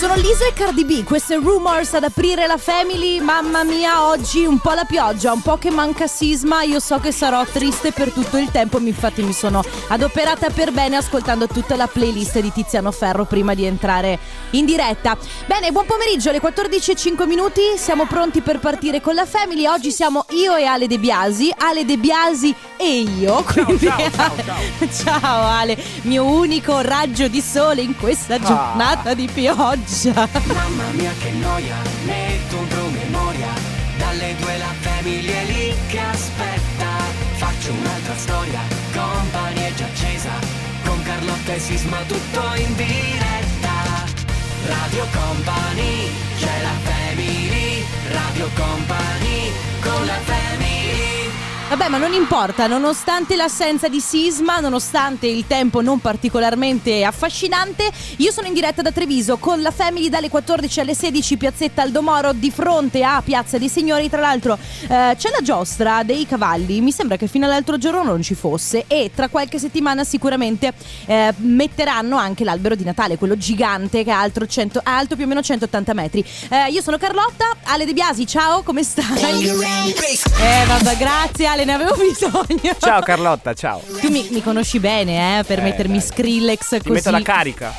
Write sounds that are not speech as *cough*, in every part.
Sono Lisa e Cardi B, queste rumors ad aprire la family. Mamma mia, oggi un po' la pioggia, un po' che manca sisma. Io so che sarò triste per tutto il tempo. Infatti, mi sono adoperata per bene ascoltando tutta la playlist di Tiziano Ferro prima di entrare in diretta. Bene, buon pomeriggio, alle 14.05 minuti. Siamo pronti per partire con la family. Oggi siamo io e Ale De Biasi. Ale De Biasi e io. Quindi, ciao, ciao, *laughs* ciao. ciao Ale, mio unico raggio di sole in questa Ah. giornata di pioggia. Mamma mia che noia, metto un promemoria. Dalle due la famiglia è lì che aspetta. Faccio un'altra storia, compagnia è già accesa. Con Carlotta e Sisma tutto in diretta. Radio Company, c'è la family. Radio Company, con la family Vabbè, ma non importa, nonostante l'assenza di sisma, nonostante il tempo non particolarmente affascinante, io sono in diretta da Treviso con la Family dalle 14 alle 16, piazzetta Aldomoro, di fronte a Piazza dei Signori. Tra l'altro eh, c'è la giostra dei cavalli, mi sembra che fino all'altro giorno non ci fosse e tra qualche settimana sicuramente eh, metteranno anche l'albero di Natale, quello gigante che è alto, 100 alto più o meno 180 metri. Eh, io sono Carlotta, Ale De Biasi, ciao, come stai? Eh vabbè, grazie Ale, ne avevo bisogno. Ciao Carlotta, ciao. Tu mi, mi conosci bene, eh, per Eh, mettermi dai. Skrillex Ti così. metto la carica.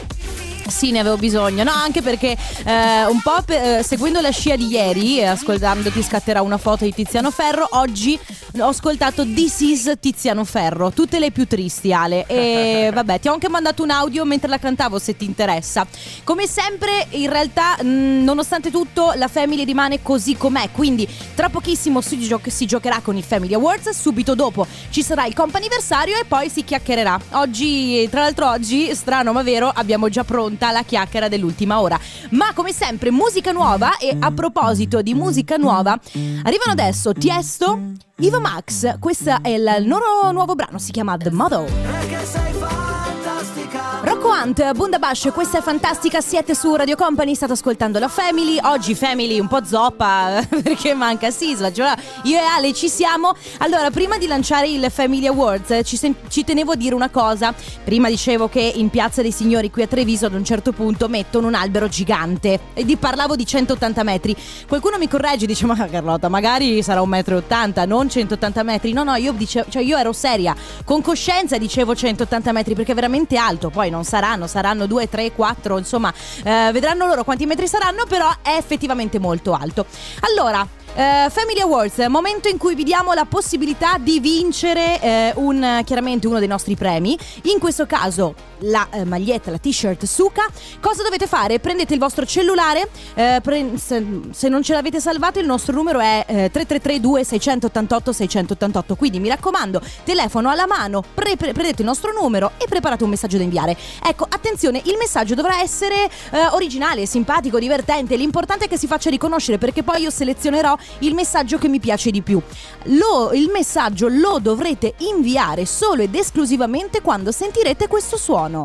Sì, ne avevo bisogno. No, anche perché eh, un po' per- eh, seguendo la scia di ieri, e ascoltando ti scatterà una foto di Tiziano Ferro, oggi ho ascoltato This is Tiziano Ferro, tutte le più tristi Ale. E *laughs* vabbè, ti ho anche mandato un audio mentre la cantavo se ti interessa. Come sempre, in realtà, mh, nonostante tutto, la Family rimane così com'è, quindi tra pochissimo si, gio- si giocherà con i Family Awards, subito dopo ci sarà il comp'anniversario e poi si chiacchiererà. Oggi, tra l'altro oggi, strano ma vero, abbiamo già pronta la chiacchiera dell'ultima ora. Ma come sempre, musica nuova e a proposito di musica nuova, arrivano adesso Tiesto, Iva Max, questo è il loro nuovo brano, si chiama The Model. Hunt, Bundabash, questa è fantastica, siete su Radio Company, state ascoltando la Family, oggi Family un po' zoppa *laughs* perché manca Sisla, cioè io e Ale ci siamo. Allora, prima di lanciare il Family Awards eh, ci, sen- ci tenevo a dire una cosa, prima dicevo che in Piazza dei Signori qui a Treviso ad un certo punto mettono un albero gigante. E di, parlavo di 180 metri, qualcuno mi corregge dice ma Carlotta magari sarà un metro e 80, non 180 metri, no no io, dicevo, cioè, io ero seria, con coscienza dicevo 180 metri perché è veramente alto, poi non saranno, saranno 2, 3, 4, insomma, eh, vedranno loro quanti metri saranno, però è effettivamente molto alto. Allora, eh, Family Awards, momento in cui vi diamo la possibilità di vincere eh, un, chiaramente uno dei nostri premi. In questo caso la eh, maglietta, la t-shirt Suka. Cosa dovete fare? Prendete il vostro cellulare, pre- se, non ce l'avete salvato il nostro numero è eh, 3332 688 688. Quindi mi raccomando, telefono alla mano, pre- pre- prendete il nostro numero e preparate un messaggio da inviare. Ecco, attenzione, il messaggio dovrà essere originale, simpatico, divertente. L'importante è che si faccia riconoscere perché poi io selezionerò il messaggio che mi piace di più. Lo- il messaggio lo dovrete inviare solo ed esclusivamente quando sentirete questo suono.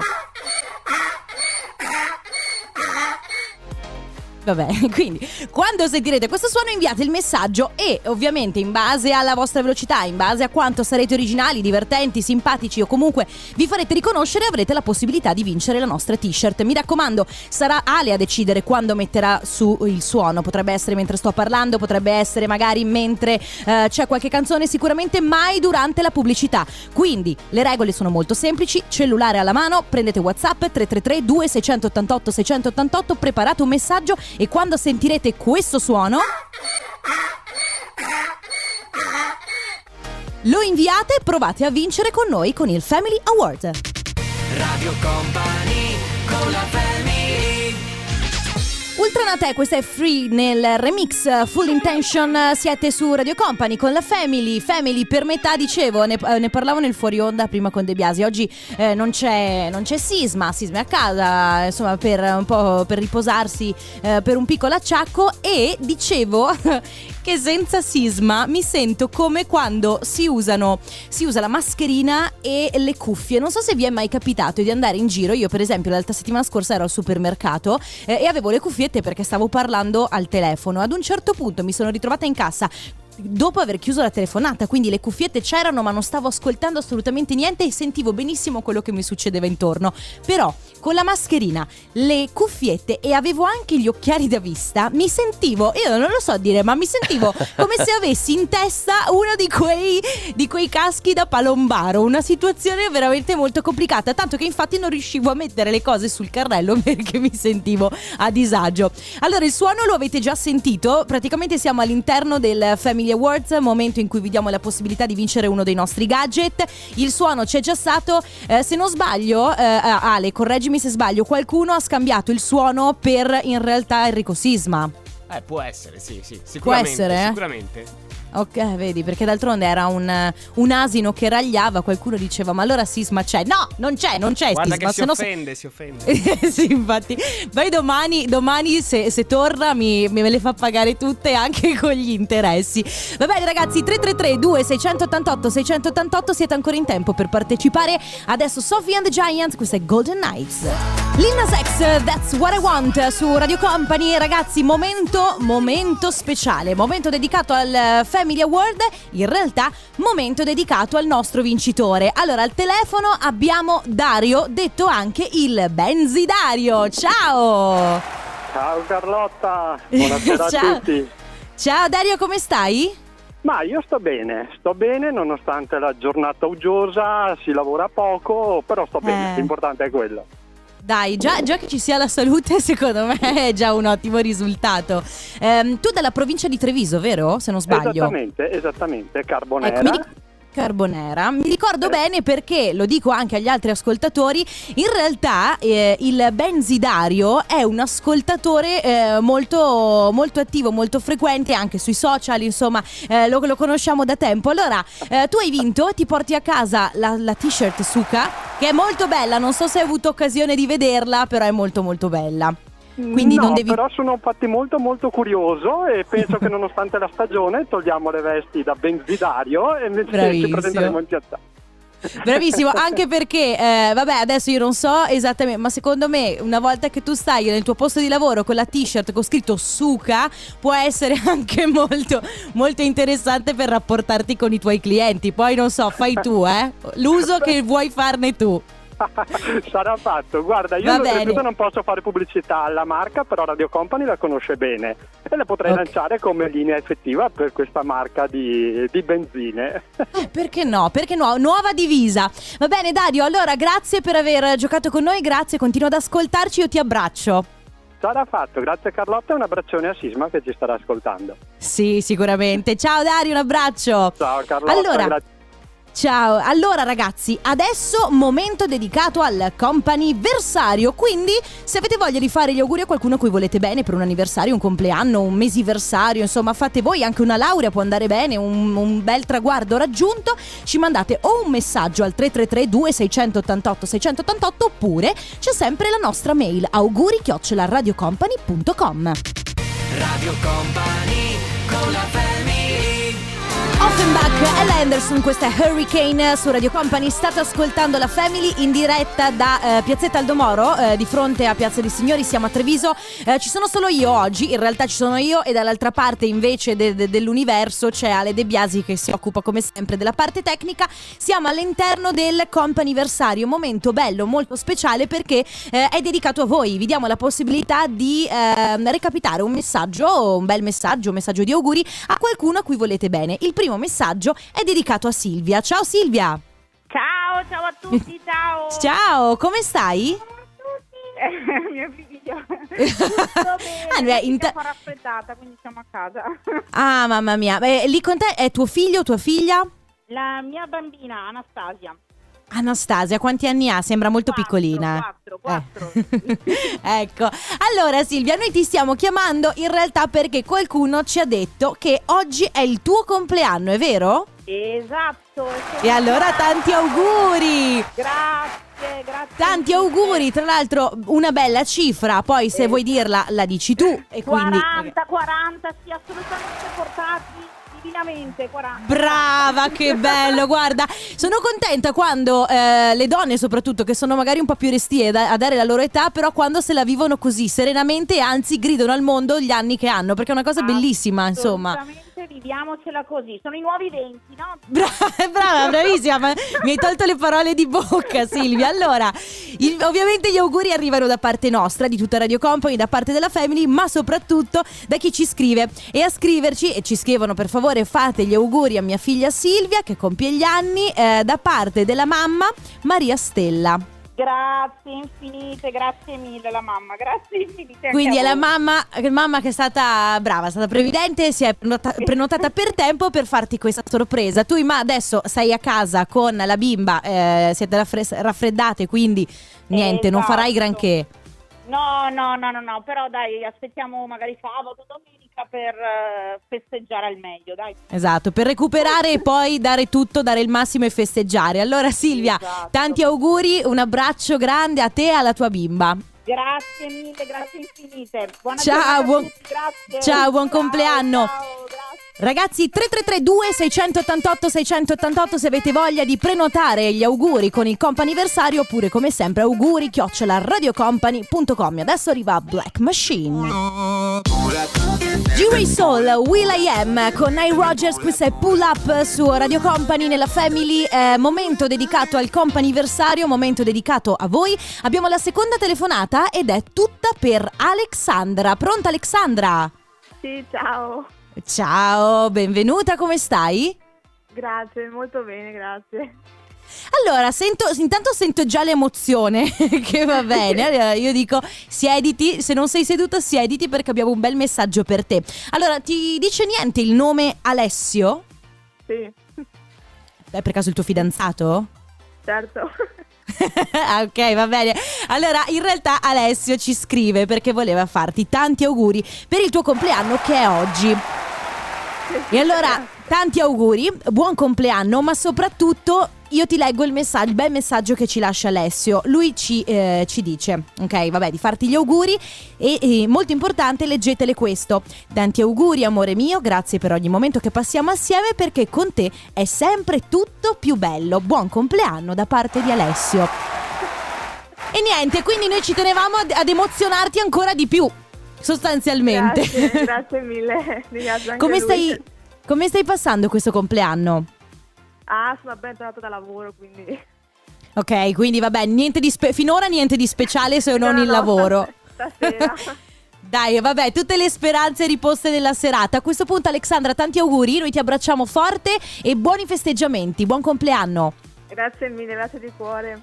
Vabbè, *laughs* quindi quando sentirete questo suono inviate il messaggio e ovviamente in base alla vostra velocità, in base a quanto sarete originali, divertenti, simpatici o comunque vi farete riconoscere avrete la possibilità di vincere la nostra t-shirt. Mi raccomando, sarà Ale a decidere quando metterà su il suono, potrebbe essere mentre sto parlando, potrebbe essere magari mentre eh, c'è qualche canzone, sicuramente mai durante la pubblicità. Quindi le regole sono molto semplici, cellulare alla mano, prendete WhatsApp 333 2688 688, preparate un messaggio e quando sentirete questo suono lo inviate e provate a vincere con noi con il Family Award. Radio Company, con la family Ultranate, questa è Free nel remix Full Intention, siete su Radio Company con la Family, Family per metà dicevo, ne, eh, ne parlavo nel fuori onda prima con De Biasi, oggi eh, non, c'è, non c'è Sisma, Sisma a casa, insomma per un po' per riposarsi eh, per un piccolo acciacco. E dicevo *laughs* che senza Sisma mi sento come quando si usano, si usa la mascherina e le cuffie, non so se vi è mai capitato di andare in giro, io per esempio l'altra settimana scorsa ero al supermercato eh, e avevo le cuffiette perché stavo parlando al telefono. Ad un certo punto mi sono ritrovata in cassa dopo aver chiuso la telefonata, quindi le cuffiette c'erano ma non stavo ascoltando assolutamente niente e sentivo benissimo quello che mi succedeva intorno. Però con la mascherina, le cuffiette e avevo anche gli occhiali da vista, mi sentivo, io non lo so dire, ma mi sentivo *laughs* come se avessi in testa uno di quei, di quei caschi da palombaro, una situazione veramente molto complicata, tanto che infatti non riuscivo a mettere le cose sul carrello *laughs* perché mi sentivo a disagio. Allora il suono lo avete già sentito, praticamente siamo all'interno del Family Awards, momento in cui vi diamo la possibilità di vincere uno dei nostri gadget. Il suono c'è già stato, eh, se non sbaglio, eh, Ale, correggimi se sbaglio, qualcuno ha scambiato il suono per in realtà Enrico Sisma. Eh, può essere, sì, sì. Sicuramente. essere, eh? Sicuramente. Ok, vedi, perché d'altronde era un, un asino che ragliava, qualcuno diceva ma allora Sisma c'è? No, non c'è, non c'è Guarda Sisma. che si se offende, si offende. *laughs* sì, infatti. Poi domani, domani se, se torna mi, me le fa pagare tutte anche con gli interessi. Va bene ragazzi, 333 2688 688 siete ancora in tempo per partecipare. Adesso Sophie and the Giant, questa è Golden Nights. Lil Nas X, That's What I Want su Radio Company. Ragazzi, momento, momento speciale, momento dedicato al eh, Family Award, in realtà momento dedicato al nostro vincitore. Allora, al telefono abbiamo Dario, detto anche il Benzidario. Ciao! Ciao Carlotta, buonasera *laughs* Ciao. a tutti. Ciao Dario, come stai? Ma io sto bene, sto bene nonostante la giornata uggiosa, si lavora poco, però sto bene, Eh. l'importante è quello. Dai, già, già che ci sia la salute, *laughs* secondo me è già un ottimo risultato. Ehm, tu dalla provincia di Treviso, vero? Se non sbaglio. Esattamente, esattamente, Carbonera. Ecco, Carbonera. Mi ricordo bene perché, lo dico anche agli altri ascoltatori, in realtà eh, il Benzidario è un ascoltatore eh, molto, molto attivo, molto frequente anche sui social, insomma eh, lo, lo conosciamo da tempo. Allora, eh, tu hai vinto, ti porti a casa la, la t-shirt Suka, che è molto bella, non so se hai avuto occasione di vederla, però è molto molto bella. Quindi no, non devi... però sono infatti molto molto curioso e penso che *laughs* nonostante la stagione togliamo le vesti da benzidario e invece ci presenteremo in piazza. Bravissimo, *laughs* anche perché, eh, vabbè, adesso io non so esattamente, ma secondo me una volta che tu stai nel tuo posto di lavoro con la t-shirt con scritto Suka, può essere *laughs* anche molto, molto interessante per rapportarti con i tuoi clienti. Poi non so, fai tu, eh? L'uso che vuoi farne tu. *laughs* Sarà fatto. Guarda, io oltretutto non posso fare pubblicità alla marca, però Radio Company la conosce bene e la potrei Ok. lanciare come linea effettiva per questa marca di, di benzine. Eh, perché no? Perché no? Nuova divisa. Va bene, Dario, allora grazie per aver giocato con noi, grazie, continua ad ascoltarci, io ti abbraccio. Sarà fatto, grazie Carlotta e un abbraccione a Sisma che ci starà ascoltando. Sì, sicuramente. Ciao Dario, un abbraccio. Ciao Carlotta, Allora, grazie. Ciao, allora ragazzi, adesso momento dedicato al comp'anniversario, quindi se avete voglia di fare gli auguri a qualcuno a cui volete bene per un anniversario, un compleanno, un mesiversario, insomma fate voi, anche una laurea può andare bene, un, un bel traguardo raggiunto, ci mandate o un messaggio al 333 2688 688 oppure c'è sempre la nostra mail auguri radiocompany.com Radio Company con la e Anderson, questa è Hurricane su Radio Company. State ascoltando la Family in diretta da eh, Piazzetta Aldomoro, eh, di fronte a Piazza dei Signori. Siamo a Treviso. Eh, ci sono solo io oggi, in realtà ci sono io, e dall'altra parte invece de- de- dell'universo c'è Ale De Biasi che si occupa come sempre della parte tecnica. Siamo all'interno del comp'anniversario, momento bello, molto speciale perché eh, è dedicato a voi. Vi diamo la possibilità di ehm, recapitare un messaggio, un bel messaggio, un messaggio di auguri a qualcuno a cui volete bene. Il primo messaggio è dedicato a Silvia. Ciao Silvia! Ciao, ciao a tutti, *laughs* ciao. Ciao, come stai? Eh, *laughs* mio figlio. *laughs* Ah, beh, si int- fa raffreddata, quindi siamo a casa. Ah, mamma mia. Eh, lì con te è tuo figlio o tua figlia? La mia bambina Anastasia. Anastasia, quanti anni ha? Sembra molto Quattro, piccolina. Quattro, quattro. Eh. ecco, allora Silvia, noi ti stiamo chiamando in realtà perché qualcuno ci ha detto che oggi è il tuo compleanno, è vero? Esatto. E allora tanti auguri! Grazie, grazie. Tanti auguri, tra l'altro una bella cifra, poi se Eh. vuoi dirla la dici tu e quindi... 40, 40, sì, assolutamente portati divinamente, 40. Brava, che bello, *laughs* guarda, sono contenta quando eh, le donne soprattutto che sono magari un po' più restie da- a dare la loro età, però quando se la vivono così serenamente anzi gridano al mondo gli anni che hanno, perché è una cosa bellissima, insomma. Sempre viviamocela così. Sono i nuovi venti, no? Brava, *laughs* brava, bravissima, ma mi hai tolto le parole di bocca Silvia. Allora, il- ovviamente gli auguri arrivano da parte nostra, di tutta Radio Company, da parte della Family, ma soprattutto da chi ci scrive. E a scriverci, e ci scrivono per favore, fate gli auguri a mia figlia Silvia che compie gli anni, eh, da parte della mamma Maria Stella. Grazie infinite, grazie mille la mamma, grazie infinite. Quindi è la mamma, mamma che è stata brava, è stata previdente, si è prenota- prenotata per tempo per farti questa sorpresa. Tu ma adesso sei a casa con la bimba, eh, siete raffre- raffreddate, quindi niente, non farai Esatto. granché. No, no, no, no, no, però dai, aspettiamo magari sabato, domenica per eh, festeggiare al meglio, dai. Esatto, per recuperare e poi dare tutto, dare il massimo e festeggiare. Allora Silvia, Esatto. tanti auguri, un abbraccio grande a te e alla tua bimba. Grazie mille, grazie infinite. Buona Ciao, buon- grazie. ciao, buon compleanno. Ciao, grazie. Ragazzi 3332 688 688 se avete voglia di prenotare gli auguri con il comp'anniversario oppure come sempre auguri chiocciola radiocompany.com Adesso arriva Black Machine G-Ray Soul, Will I Am con Nile Rogers, questo è Pull Up su Radio Company nella Family, eh, momento dedicato al comp'anniversario, momento dedicato a voi. Abbiamo la seconda telefonata ed è tutta per Alexandra. Pronta Alexandra? Sì, ciao. Ciao, benvenuta, come stai? Grazie, molto bene, grazie. Allora, sento, intanto sento già l'emozione, *laughs* che va bene. Allora, io dico, siediti, se non sei seduta, siediti perché abbiamo un bel messaggio per te. Allora, ti dice niente il nome Alessio? Sì, È per caso il tuo fidanzato? certo. *laughs* Ah, ok, va bene. Allora, in realtà Alessio ci scrive perché voleva farti tanti auguri per il tuo compleanno che è oggi. E allora, tanti auguri, buon compleanno, ma soprattutto io ti leggo il messaggio, il bel messaggio che ci lascia Alessio. Lui ci, eh, ci dice, ok, vabbè, di farti gli auguri e, e molto importante, leggetele questo. Tanti auguri, amore mio, grazie per ogni momento che passiamo assieme perché con te è sempre tutto più bello. Buon compleanno da parte di Alessio. E niente, quindi noi ci tenevamo ad, ad emozionarti ancora di più, sostanzialmente. Grazie, grazie mille. Come, lui. Come stai passando questo compleanno? Ah, sono appena tornata da lavoro, quindi... Ok, quindi vabbè, niente di spe- finora niente di speciale se non No, il no, lavoro. Stasera. *laughs* Dai, vabbè, tutte le speranze riposte nella serata. A questo punto, Alexandra, tanti auguri. Noi ti abbracciamo forte e buoni festeggiamenti. Buon compleanno. grazie mille, grazie di cuore.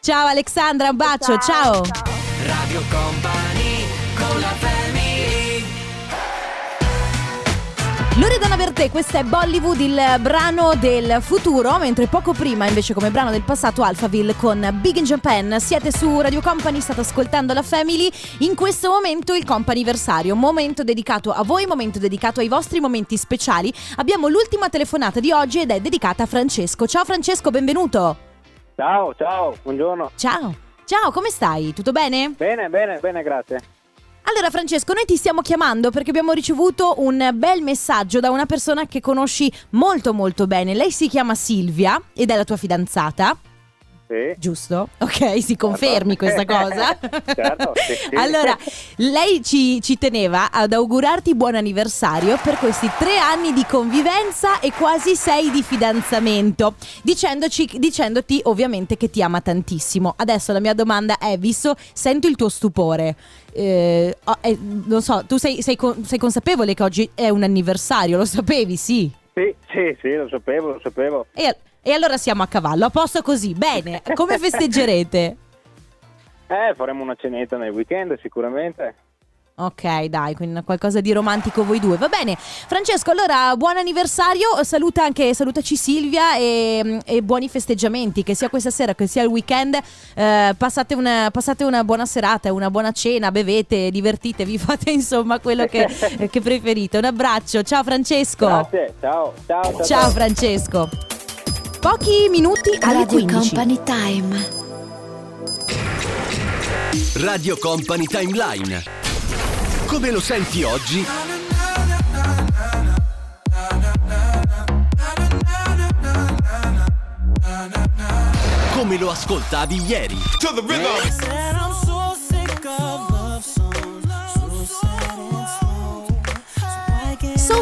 Ciao, Alexandra, un bacio. ciao. Radio Company Loredana Bertè, questo è Bollywood, il brano del futuro, mentre poco prima invece come brano del passato Alphaville con Big in Japan. Siete su Radio Company, state ascoltando la Family. In questo momento il comp'anniversario, momento dedicato a voi, momento dedicato ai vostri momenti speciali. Abbiamo l'ultima telefonata di oggi ed è dedicata a Francesco. Ciao Francesco, benvenuto. Ciao, ciao, buongiorno. Ciao. Ciao, come stai? Tutto bene? Bene, bene, bene, grazie. Allora Francesco, noi ti stiamo chiamando perché abbiamo ricevuto un bel messaggio da una persona che conosci molto molto bene. Lei si chiama Silvia ed è la tua fidanzata, Sì. giusto? Ok, si confermi questa cosa? *laughs* Certo, sì, sì. Allora, lei ci, ci teneva ad augurarti buon anniversario per questi tre anni di convivenza e quasi sei di fidanzamento, dicendoci, dicendoti ovviamente che ti ama tantissimo. Adesso la mia domanda è, visto, sento il tuo stupore, eh, oh, eh, non so, tu sei, sei sei consapevole che oggi è un anniversario, lo sapevi, sì? Sì, sì, sì, lo sapevo, lo sapevo. E, e allora siamo a cavallo, a posto così, bene, come festeggerete? Eh, faremo una cenetta nel weekend sicuramente. Ok, dai, quindi qualcosa di romantico voi due. Va bene. Francesco, allora buon anniversario. Saluta anche, salutaci Silvia e, e buoni festeggiamenti. Che sia questa sera, che sia il weekend. eh, passate, una, passate una buona serata, una buona cena, bevete, divertitevi, *laughs* fate insomma quello che, *laughs* che preferite. Un abbraccio. Ciao Francesco. Grazie, ciao, ciao, ciao. Ciao Francesco. Pochi minuti alle Radio 15. Company Time. Radio Company Timeline. Come lo senti oggi? Come lo ascoltavi ieri? So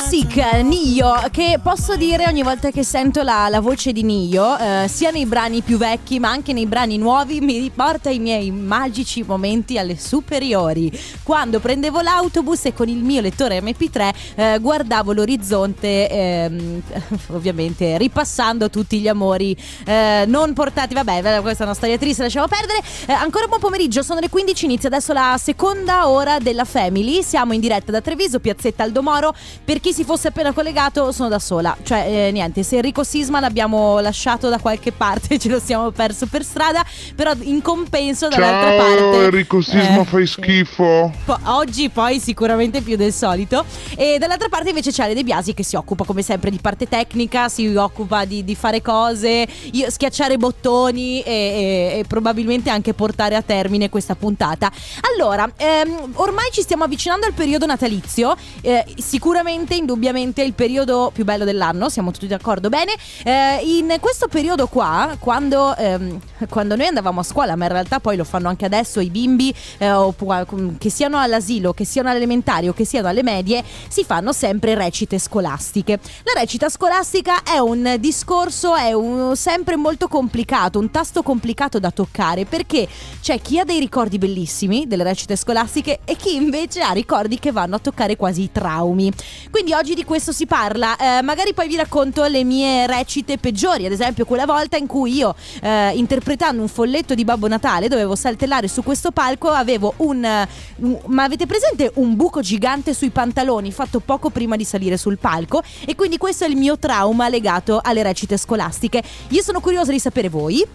Sick, Nio, che posso dire ogni volta che sento la, la voce di Nio, eh, sia nei brani più vecchi ma anche nei brani nuovi, mi riporta i miei magici momenti alle superiori, quando prendevo l'autobus e con il mio lettore MP3 eh, guardavo l'orizzonte, ehm, *laughs* ovviamente ripassando tutti gli amori eh, non portati, vabbè, questa è una storia triste, lasciamo perdere. Eh, ancora buon pomeriggio, sono le 15, inizia adesso la seconda ora della Family, siamo in diretta da Treviso, piazzetta Aldomoro. Per chi si fosse appena collegato, sono da sola. Cioè, eh, niente, se Enrico Sisma l'abbiamo lasciato da qualche parte, *laughs* ce lo siamo perso per strada. Però in compenso, dall'altra Ciao parte. Enrico Sisma, eh, fai schifo. po- oggi poi sicuramente più del solito. E dall'altra parte invece c'è Ale De Biasi che si occupa come sempre di parte tecnica, si occupa di, di fare cose, io- schiacciare bottoni e, e- e probabilmente anche portare a termine questa puntata. Allora, ehm, ormai ci stiamo avvicinando al periodo natalizio, eh, sicuramente, indubbiamente il periodo più bello dell'anno, siamo tutti d'accordo bene. Eh, in questo periodo qua, quando, ehm, quando noi andavamo a scuola, ma in realtà poi lo fanno anche adesso i bimbi, eh, oppu- che siano all'asilo, che siano all'elementari o che siano alle medie, si fanno sempre recite scolastiche. La recita scolastica è un discorso, è un- sempre molto complicato, un tasto complicato da toccare, perché c'è chi ha dei ricordi bellissimi delle recite scolastiche e chi invece ha ricordi che vanno a toccare quasi i traumi. Quindi oggi di questo si parla, eh, magari poi vi racconto le mie recite peggiori, ad esempio quella volta in cui io, eh, interpretando un folletto di Babbo Natale, dovevo saltellare su questo palco, avevo un... eh, un- ma avete presente un buco gigante sui pantaloni fatto poco prima di salire sul palco? E quindi questo è il mio trauma legato alle recite scolastiche. Io sono curiosa di sapere voi.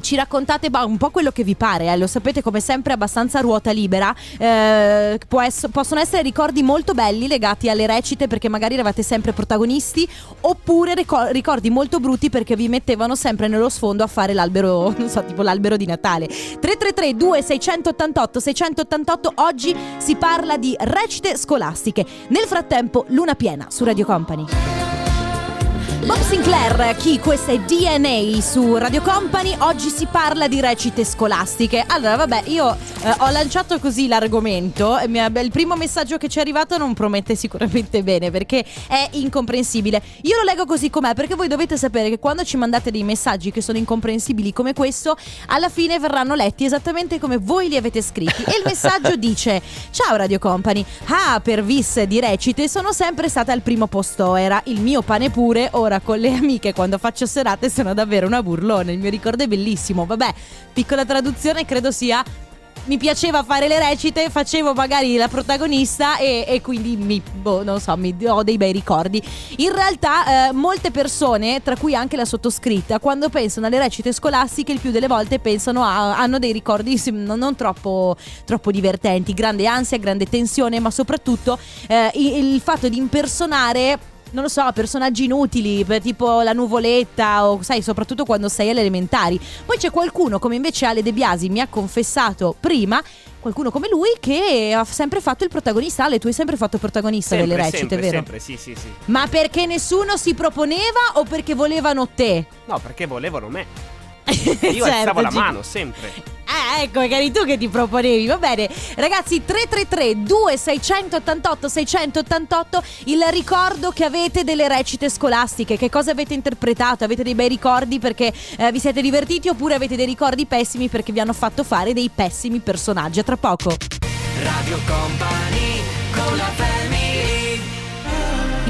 Ci raccontate un po' quello che vi pare, eh, lo sapete come sempre abbastanza ruota libera, eh, ess- possono essere ricordi molto belli legati alle recite perché magari eravate sempre protagonisti oppure ricor- ricordi molto brutti perché vi mettevano sempre nello sfondo a fare l'albero, *laughs* non so, tipo l'albero di Natale. 333 2688 688 oggi si parla di recite scolastiche. Nel frattempo Luna piena su Radio Company. Bob Sinclair, chi questa è DNA su Radio Company, oggi si parla di recite scolastiche. Allora, vabbè, io eh, ho lanciato così l'argomento, il primo messaggio che ci è arrivato non promette sicuramente bene perché è incomprensibile. Io lo leggo così com'è perché voi dovete sapere che quando ci mandate dei messaggi che sono incomprensibili come questo, alla fine verranno letti esattamente come voi li avete scritti. E il messaggio *laughs* dice: Ciao Radio Company, ah, per vis di recite sono sempre stata al primo posto, era il mio pane pure, ora con le amiche quando faccio serate sono davvero una burlone, il mio ricordo è bellissimo. Vabbè, piccola traduzione credo sia mi piaceva fare le recite, facevo magari la protagonista e, e quindi mi, boh, non so, mi ho dei bei ricordi. In realtà eh, molte persone, tra cui anche la sottoscritta, quando pensano alle recite scolastiche il più delle volte pensano a, hanno dei ricordi non troppo, troppo divertenti, grande ansia, grande tensione, ma soprattutto eh, il, il fatto di impersonare non lo so, personaggi inutili, per tipo la nuvoletta o sai, soprattutto quando sei alle elementari. Poi c'è qualcuno, come invece Ale De Biasi mi ha confessato prima, qualcuno come lui che ha sempre fatto il protagonista. Ale, tu hai sempre fatto il protagonista Sempre, delle recite, sempre, vero? sempre, sì, sì, sì. Ma perché nessuno si proponeva o perché volevano te? No, perché volevano me. Io *laughs* Io alzavo la mano, sempre. Ah, ecco, eri tu che ti proponevi. Va bene. Ragazzi, 333 2688 688 il ricordo che avete delle recite scolastiche. Che cosa avete interpretato? Avete dei bei ricordi perché eh, vi siete divertiti oppure avete dei ricordi pessimi perché vi hanno fatto fare dei pessimi personaggi? A tra poco. Radio Company con la Il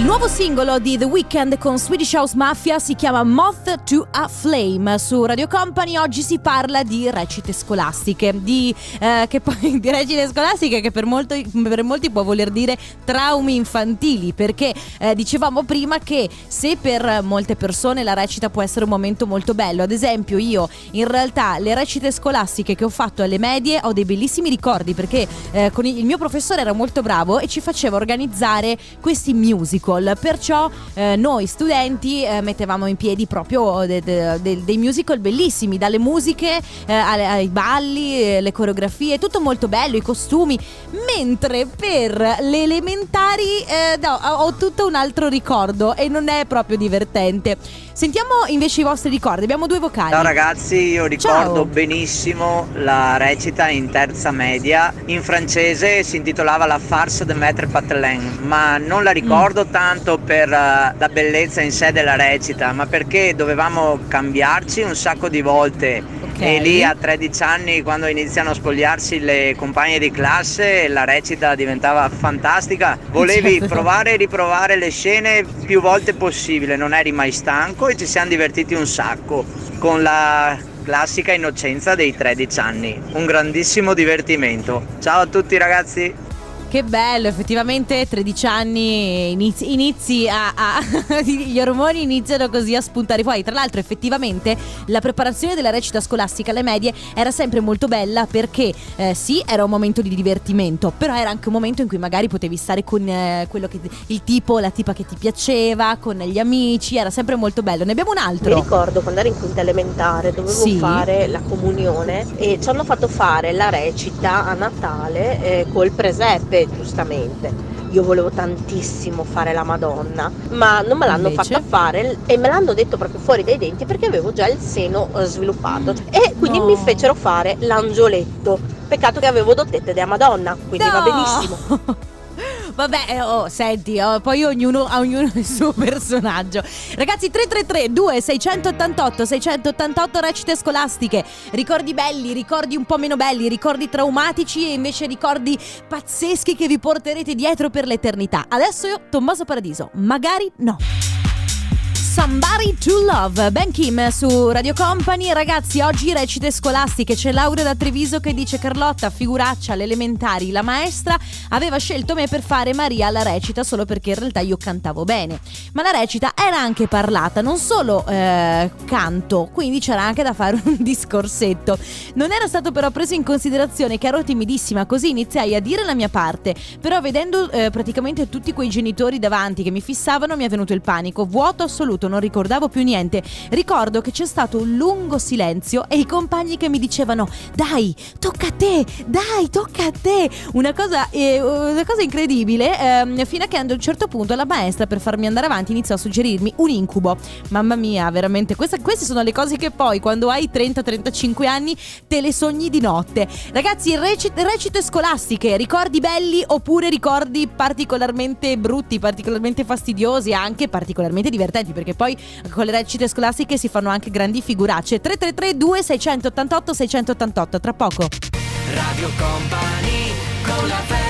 nuovo singolo di The Weeknd con Swedish House Mafia si chiama Moth to a Flame. Su Radio Company oggi si parla di recite scolastiche, di, eh, che poi, *laughs* di recite scolastiche che per, molto- per molti può voler dire traumi infantili, perché eh, dicevamo prima che se per molte persone la recita può essere un momento molto bello, ad esempio io in realtà le recite scolastiche che ho fatto alle medie ho dei bellissimi ricordi perché eh, il il mio professore era molto bravo e ci faceva organizzare questi musical. Perciò eh, noi studenti eh, mettevamo in piedi proprio de- de- de- dei musical bellissimi, dalle musiche eh, ai balli, eh, le coreografie, tutto molto bello, i costumi. Mentre per le elementari eh, no, ho tutto un altro ricordo e non è proprio divertente. Sentiamo invece i vostri ricordi, abbiamo due vocali. Ciao ragazzi, io ricordo Ciao. benissimo la recita in terza media. In francese si intitolava La farce de Maître Patelin, ma non la ricordo Mm. tanto per eh, la bellezza in sé della recita, ma perché dovevamo cambiarci un sacco di volte. Ok. E lì a 13 anni, quando iniziano a spogliarsi le compagne di classe, la recita diventava fantastica. Volevi Certo. provare e riprovare le scene più volte possibile, non eri mai stanco e ci siamo divertiti un sacco con la classica innocenza dei 13 anni. Un grandissimo divertimento. Ciao a tutti ragazzi! Che bello, effettivamente 13 anni inizi, inizi a, a- *laughs* gli ormoni iniziano così a spuntare fuori. Tra l'altro, effettivamente la preparazione della recita scolastica alle medie era sempre molto bella perché eh, sì, era un momento di divertimento, però era anche un momento in cui magari potevi stare con eh, quello che il tipo, la tipa che ti piaceva, con gli amici, era sempre molto bello. Ne abbiamo un Mi altro. ricordo quando ero in quinta elementare dovevo Sì. fare la comunione e ci hanno fatto fare la recita a Natale eh, col presepe, giustamente. Io volevo tantissimo fare la Madonna, ma non me l'hanno Invece? fatta fare e me l'hanno detto proprio fuori dai denti perché avevo già il seno eh, sviluppato. E quindi No. mi fecero fare l'angioletto. Peccato che avevo dottette della Madonna, quindi va No! benissimo. *laughs* Vabbè, eh, oh, senti, oh, poi ognuno ha ognuno il suo personaggio. Ragazzi, 333 2688 688 recite scolastiche. Ricordi belli, ricordi un po' meno belli, ricordi traumatici e invece ricordi pazzeschi che vi porterete dietro per l'eternità. Adesso io, Tommaso Paradiso, magari no. Somebody to Love, Ben Kim su Radio Company. Ragazzi, oggi recite scolastiche. C'è Laura da Treviso che dice: Carlotta, figuraccia, alle elementari. La maestra aveva scelto me per fare Maria alla recita solo perché in realtà io cantavo bene. Ma la recita era anche parlata, non solo eh, canto, quindi c'era anche da fare *laughs* un discorsetto. Non era stato però preso in considerazione che ero timidissima, così iniziai a dire la mia parte. Però vedendo eh, praticamente tutti quei genitori davanti che mi fissavano mi è venuto il panico, vuoto assoluto, non ricordavo più niente. Ricordo che c'è stato un lungo silenzio e i compagni che mi dicevano "Dai, tocca a te, dai, tocca a te". Una cosa, eh, una cosa incredibile, ehm, fino a che ad un certo punto la maestra per farmi andare avanti iniziò a suggerirmi un incubo. Mamma mia, veramente, questa- queste sono le cose che poi quando hai 30-35 anni te le sogni di notte. Ragazzi, recite, recite scolastiche, ricordi belli oppure ricordi particolarmente brutti, particolarmente fastidiosi, anche particolarmente divertenti, perché poi con le recite scolastiche si fanno anche grandi figuracce. 333 2688 688, tra poco. Radio Company con la family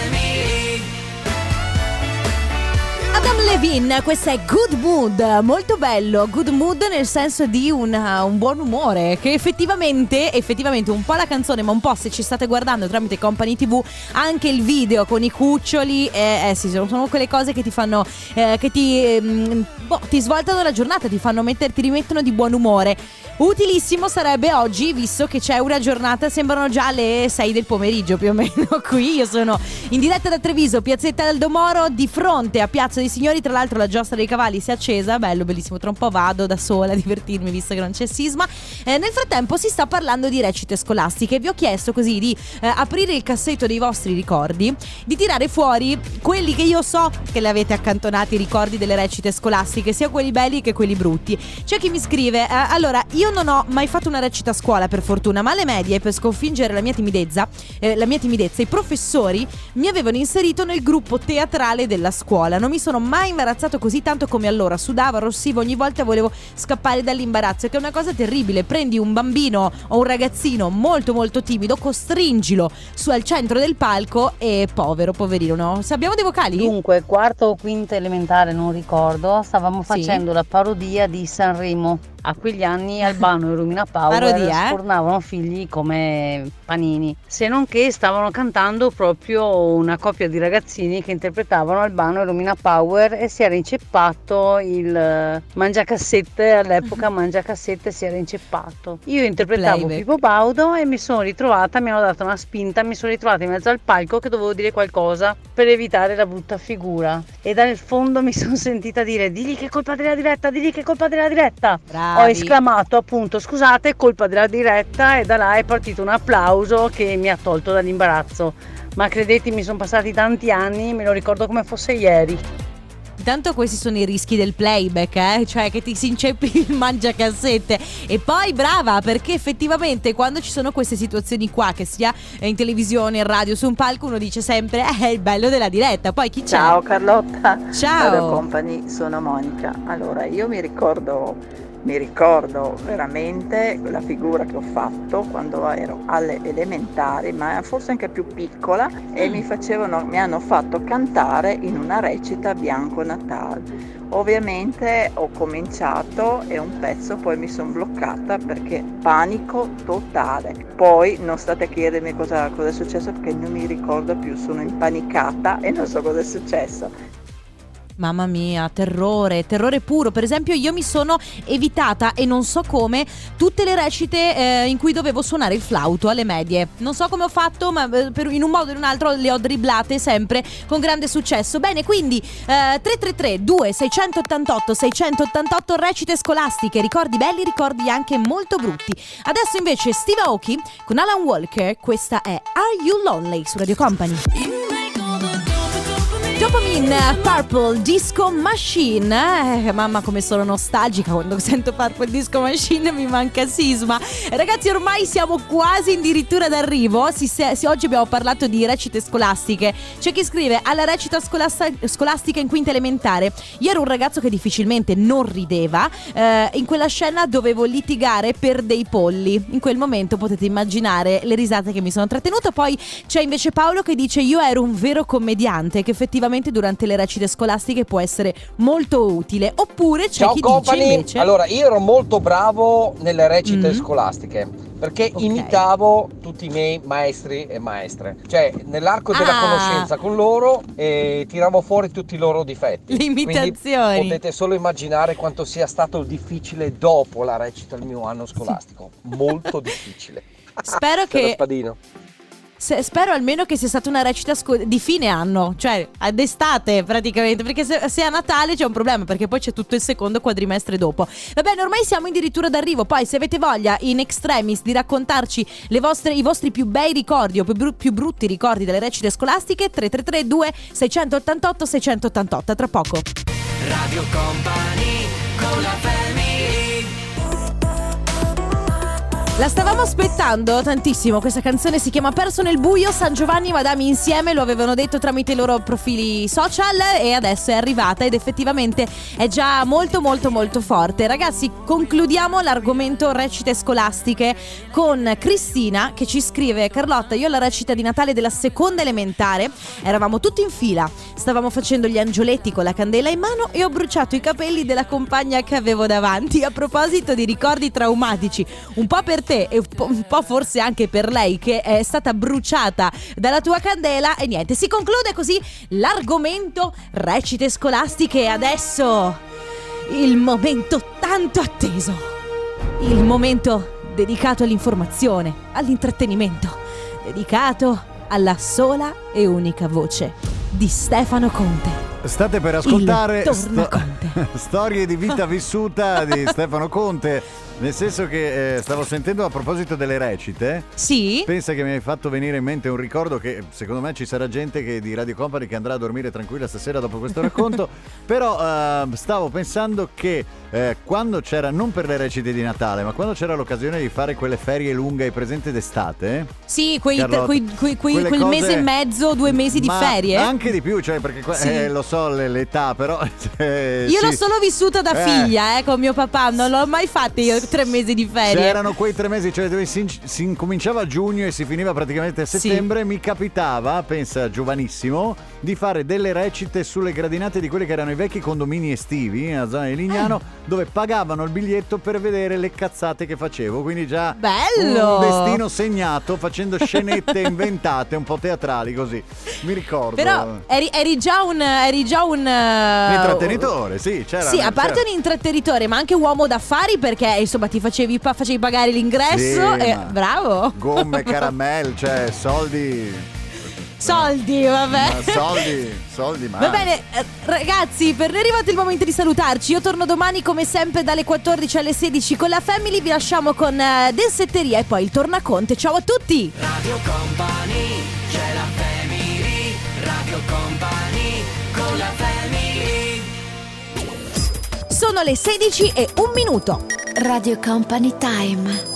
Levine, questo è Good Mood, molto bello, good mood nel senso di un, un buon umore, che effettivamente, effettivamente un po' la canzone, ma un po' se ci state guardando tramite Company TV, anche il video con i cuccioli, eh, eh sì, sono, sono quelle cose che ti fanno, eh, che ti, ehm, boh, ti svoltano la giornata, ti fanno mettere, ti rimettono di buon umore. Utilissimo sarebbe oggi, visto che c'è una giornata, sembrano già le 6 del pomeriggio più o meno *laughs* qui. Io sono in diretta da Treviso, piazzetta del Domoro, di fronte a Piazza dei Signori. Tra l'altro la giostra dei cavalli si è accesa, bello, bellissimo. Tra un po' vado da sola a divertirmi visto che non c'è sisma. Eh, nel frattempo si sta parlando di recite scolastiche. Vi ho chiesto così di eh, aprire il cassetto dei vostri ricordi, di tirare fuori quelli che io so che le avete accantonati, i ricordi delle recite scolastiche, sia quelli belli che quelli brutti. C'è chi mi scrive: eh, Allora, io non ho mai fatto una recita a scuola per fortuna, ma alle medie per sconfiggere la mia timidezza, eh, la mia timidezza, i professori mi avevano inserito nel gruppo teatrale della scuola. Non mi sono mai imbarazzato così tanto come allora. Sudavo, arrossivo, ogni volta volevo scappare dall'imbarazzo, che è una cosa terribile. Prendi un bambino o un ragazzino molto molto timido, costringilo su al centro del palco e povero, poverino, no? Abbiamo dei vocali? Dunque, quarto o quinta elementare, non ricordo, stavamo Sì. facendo la parodia di Sanremo. A quegli anni Albano e Romina Power Parodia, eh? sfornavano figli come panini. Se non che stavano cantando proprio una coppia di ragazzini che interpretavano Albano e Romina Power e si era inceppato il mangiacassette, all'epoca mangiacassette si era inceppato. Io interpretavo Playback. Pippo Baudo e mi sono ritrovata, mi hanno dato una spinta, mi sono ritrovata in mezzo al palco che dovevo dire qualcosa per evitare la brutta figura. E dal fondo mi sono *laughs* sentita dire digli che è colpa della diretta, digli che è colpa della diretta. Bravi. Ho esclamato appunto scusate, è colpa della diretta e da là è partito un applauso che mi ha tolto dall'imbarazzo. Ma credetemi, sono passati tanti anni, me lo ricordo come fosse ieri. intanto questi sono i rischi del playback, eh? cioè che ti si inceppi il mangiacassette. E poi brava, perché effettivamente quando ci sono queste situazioni qua, che sia in televisione, in radio, su un palco, uno dice sempre eh, è il bello della diretta. Poi chi c'è? Ciao Carlotta. Ciao. Radio Company, sono Monica. Allora, io mi ricordo mi ricordo veramente la figura che ho fatto quando ero alle elementari, ma forse anche più piccola, e mi, facevano, mi hanno fatto cantare in una recita Bianco Natale. Ovviamente ho cominciato e un pezzo poi mi sono bloccata perché panico totale. Poi non state a chiedermi cosa, cosa è successo perché non mi ricordo più, sono impanicata e non so cosa è successo. Mamma mia, terrore, terrore puro. Per esempio, io mi sono evitata e non so come tutte le recite eh, in cui dovevo suonare il flauto alle medie. Non so come ho fatto, ma eh, per, in un modo o in un altro le ho dribblate sempre con grande successo. Bene, quindi eh, 333 2688 688 recite scolastiche, ricordi belli, ricordi anche molto brutti. Adesso invece Steve Aoki con Alan Walker, questa è Are You Lonely su Radio Company. Dopamine Purple Disco Machine. Eh, mamma, come sono nostalgica quando *laughs* sento Purple Disco Machine, mi manca sisma. Ragazzi, ormai siamo quasi addirittura d'arrivo. Si, si, oggi abbiamo parlato di recite scolastiche. C'è chi scrive alla recita scolasta, scolastica in quinta elementare. Io ero un ragazzo che difficilmente non rideva. Eh, in quella scena dovevo litigare per dei polli. In quel momento potete immaginare le risate che mi sono trattenuta. Poi c'è invece Paolo che dice: Io ero un vero commediante che effettivamente durante le recite scolastiche può essere molto utile. Oppure c'è Ciao chi company. dice invece Allora, io ero molto bravo nelle recite Mhm. scolastiche perché Ok. imitavo tutti i miei maestri e maestre. Cioè, nell'arco della Ah. conoscenza con loro eh, tiravo fuori tutti i loro difetti. Quindi potete solo immaginare quanto sia stato difficile dopo la recita del mio anno scolastico. *laughs* Molto difficile. Spero che. Se- spero almeno che sia stata una recita sco- di fine anno, cioè ad estate praticamente, perché se, se a Natale c'è un problema, perché poi c'è tutto il secondo quadrimestre dopo. Va bene, ormai siamo addirittura d'arrivo, poi se avete voglia in extremis di raccontarci vostre- i vostri più bei ricordi o più, bru- più brutti ricordi delle recite scolastiche, 333 2 688 688, tra poco. Radio Company con la family La stavamo aspettando tantissimo, questa canzone si chiama Perso nel buio, San Giovanni e Madami insieme, lo avevano detto tramite i loro profili social e adesso è arrivata ed effettivamente è già molto molto molto forte. Ragazzi, concludiamo l'argomento recite scolastiche con Cristina che ci scrive Carlotta, io alla recita di Natale della seconda elementare eravamo tutti in fila, stavamo facendo gli angioletti con la candela in mano e ho bruciato i capelli della compagna che avevo davanti. A proposito di ricordi traumatici, un po' per te e un po', forse anche per lei che è stata bruciata dalla tua candela e niente, si conclude così l'argomento recite scolastiche e adesso il momento tanto atteso. Il momento dedicato all'informazione, all'intrattenimento, dedicato alla sola e unica voce di Stefano Conte. State per ascoltare tornaconte. *laughs* storie di vita vissuta di *laughs* Stefano Conte. Nel senso che eh, stavo sentendo a proposito delle recite. Sì. Pensa che mi hai fatto venire in mente un ricordo che secondo me ci sarà gente che, di Radio Company che andrà a dormire tranquilla stasera dopo questo racconto. *laughs* Però eh, stavo pensando che eh, quando c'era, non per le recite di Natale, ma quando c'era l'occasione di fare quelle ferie lunghe ai presente d'estate. Sì, quei, Carlotta, quei- quei- quel cose- mese e mezzo, due mesi di Ma ferie. Anche di più, cioè perché Sì. eh, lo so le- l'età, però. *laughs* eh, Io sì. l'ho solo vissuta da Eh. figlia, eh, con mio papà, non l'ho mai fatta io tre mesi di ferie. C'erano quei tre mesi, cioè dove si, si incominciava a giugno e si finiva praticamente a settembre. Mi capitava, pensa giovanissimo, di fare delle recite sulle gradinate di quelli che erano i vecchi condomini estivi nella zona di Lignano, Eh. dove pagavano il biglietto per vedere le cazzate che facevo. Quindi già Bello! un destino segnato facendo scenette *laughs* inventate, un po' teatrali così. Mi ricordo. Però eri, eri già un. Eri già un. eh, Intrattenitore, sì, c'era. Sì, a parte c'era- un intrattenitore, ma anche uomo d'affari perché insomma ti facevi, facevi pagare l'ingresso. Sì, e, bravo. Gomme, *laughs* caramelle, cioè soldi. Soldi, vabbè. Ma soldi, soldi, ma. Va bene, eh, ragazzi, per noi è arrivato il momento di salutarci. Io torno domani come sempre dalle 14 alle 16 con la Family. Vi lasciamo con eh, Densetteria e poi il Tornaconte. Ciao a tutti! Radio Company c'è la family Radio Company con la family Sono le 16 e un minuto. Radio Company Time.